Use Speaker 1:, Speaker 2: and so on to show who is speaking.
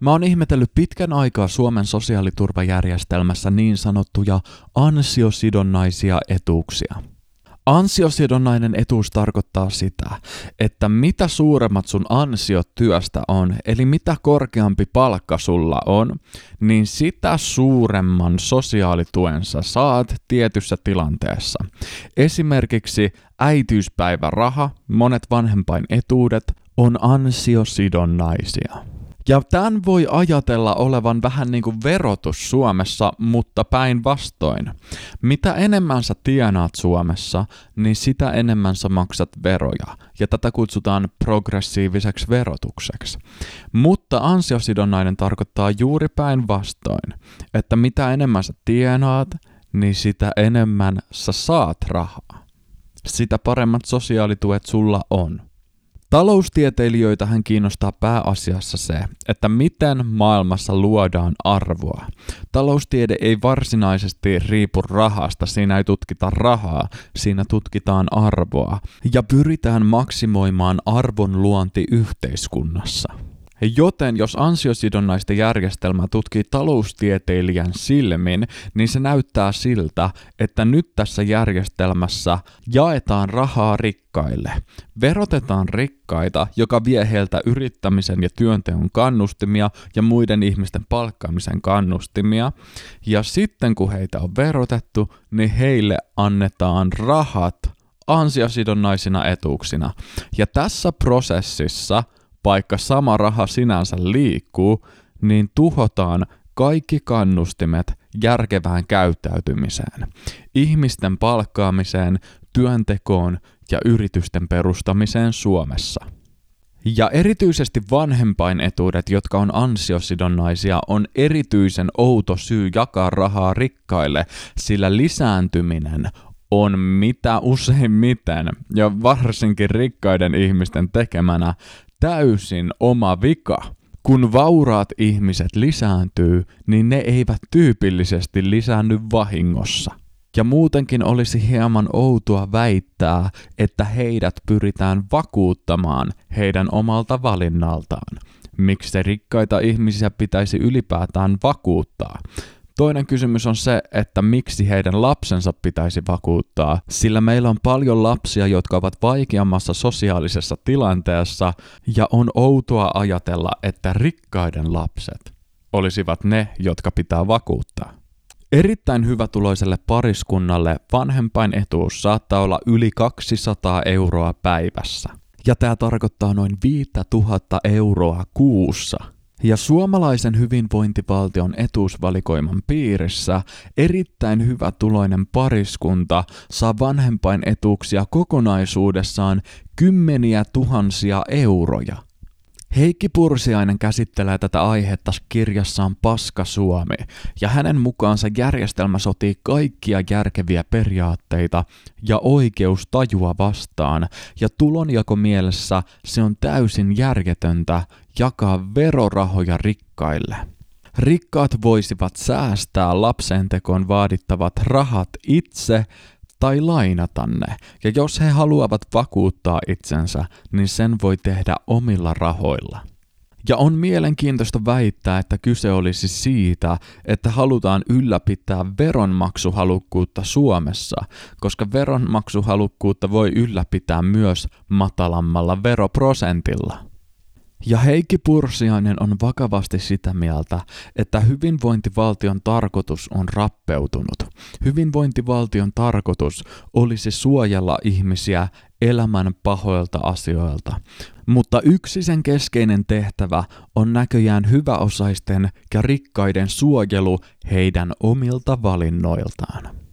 Speaker 1: Mä oon ihmetellyt pitkän aikaa Suomen sosiaaliturvajärjestelmässä niin sanottuja ansiosidonnaisia etuuksia. Ansiosidonnainen etuus tarkoittaa sitä, että mitä suuremmat sun ansiot työstä on, eli mitä korkeampi palkka sulla on, niin sitä suuremman sosiaalituen sä saat tietyssä tilanteessa. Esimerkiksi äitiyspäiväraha, monet vanhempain etuudet on ansiosidonnaisia. Ja tämän voi ajatella olevan vähän niin kuin verotus Suomessa, mutta päinvastoin. Mitä enemmän sä tienaat Suomessa, niin sitä enemmän sä maksat veroja. Ja tätä kutsutaan progressiiviseksi verotukseksi. Mutta ansiosidonnainen tarkoittaa juuri päinvastoin, että mitä enemmän sä tienaat, niin sitä enemmän sä saat rahaa. Sitä paremmat sosiaalituet sulla on. Taloustieteilijöitä hän kiinnostaa pääasiassa se, että miten maailmassa luodaan arvoa. Taloustiede ei varsinaisesti riipu rahasta, siinä ei tutkita rahaa, siinä tutkitaan arvoa ja pyritään maksimoimaan arvon luonti yhteiskunnassa. Joten jos ansiosidonnaista järjestelmää tutkii taloustieteilijän silmin, niin se näyttää siltä, että nyt tässä järjestelmässä jaetaan rahaa rikkaille. Verotetaan rikkaita, joka vie heiltä yrittämisen ja työnteon kannustimia ja muiden ihmisten palkkaamisen kannustimia. Ja sitten kun heitä on verotettu, niin heille annetaan rahat ansiosidonnaisina etuuksina. Ja tässä prosessissa – vaikka sama raha sinänsä liikkuu, niin tuhotaan kaikki kannustimet järkevään käyttäytymiseen, ihmisten palkkaamiseen, työntekoon ja yritysten perustamiseen Suomessa. Ja erityisesti vanhempainetuudet, jotka on ansiosidonnaisia, on erityisen outo syy jakaa rahaa rikkaille, sillä lisääntyminen on mitä useimmiten ja varsinkin rikkaiden ihmisten tekemänä täysin oma vika. Kun vauraat ihmiset lisääntyy, niin ne eivät tyypillisesti lisäänny vahingossa. Ja muutenkin olisi hieman outoa väittää, että heidät pyritään vakuuttamaan heidän omalta valinnaltaan. Miksi rikkaita ihmisiä pitäisi ylipäätään vakuuttaa? Toinen kysymys on se, että miksi heidän lapsensa pitäisi vakuuttaa, sillä meillä on paljon lapsia, jotka ovat vaikeammassa sosiaalisessa tilanteessa, ja on outoa ajatella, että rikkaiden lapset olisivat ne, jotka pitää vakuuttaa. Erittäin hyvätuloiselle pariskunnalle vanhempain etuus saattaa olla yli 200 euroa päivässä. Ja tämä tarkoittaa noin 5000 euroa kuussa – ja suomalaisen hyvinvointivaltion etuusvalikoiman piirissä erittäin hyvä tuloinen pariskunta saa vanhempain etuuksia kokonaisuudessaan kymmeniä tuhansia euroja. Heikki Pursiainen käsittelee tätä aihetta kirjassaan Paska Suomi, ja hänen mukaansa järjestelmä sotii kaikkia järkeviä periaatteita ja oikeustajua vastaan, ja tulonjako mielessä se on täysin järjetöntä jakaa verorahoja rikkaille. Rikkaat voisivat säästää lapsentekoon vaadittavat rahat itse tai lainata ne, ja jos he haluavat vakuuttaa itsensä, niin sen voi tehdä omilla rahoilla. Ja on mielenkiintoista väittää, että kyse olisi siitä, että halutaan ylläpitää veronmaksuhalukkuutta Suomessa, koska veronmaksuhalukkuutta voi ylläpitää myös matalammalla veroprosentilla. Ja Heikki Pursiainen on vakavasti sitä mieltä, että hyvinvointivaltion tarkoitus on rappeutunut. Hyvinvointivaltion tarkoitus olisi suojella ihmisiä elämän pahoilta asioilta. Mutta yksi sen keskeinen tehtävä on näköjään hyväosaisten ja rikkaiden suojelu heidän omilta valinnoiltaan.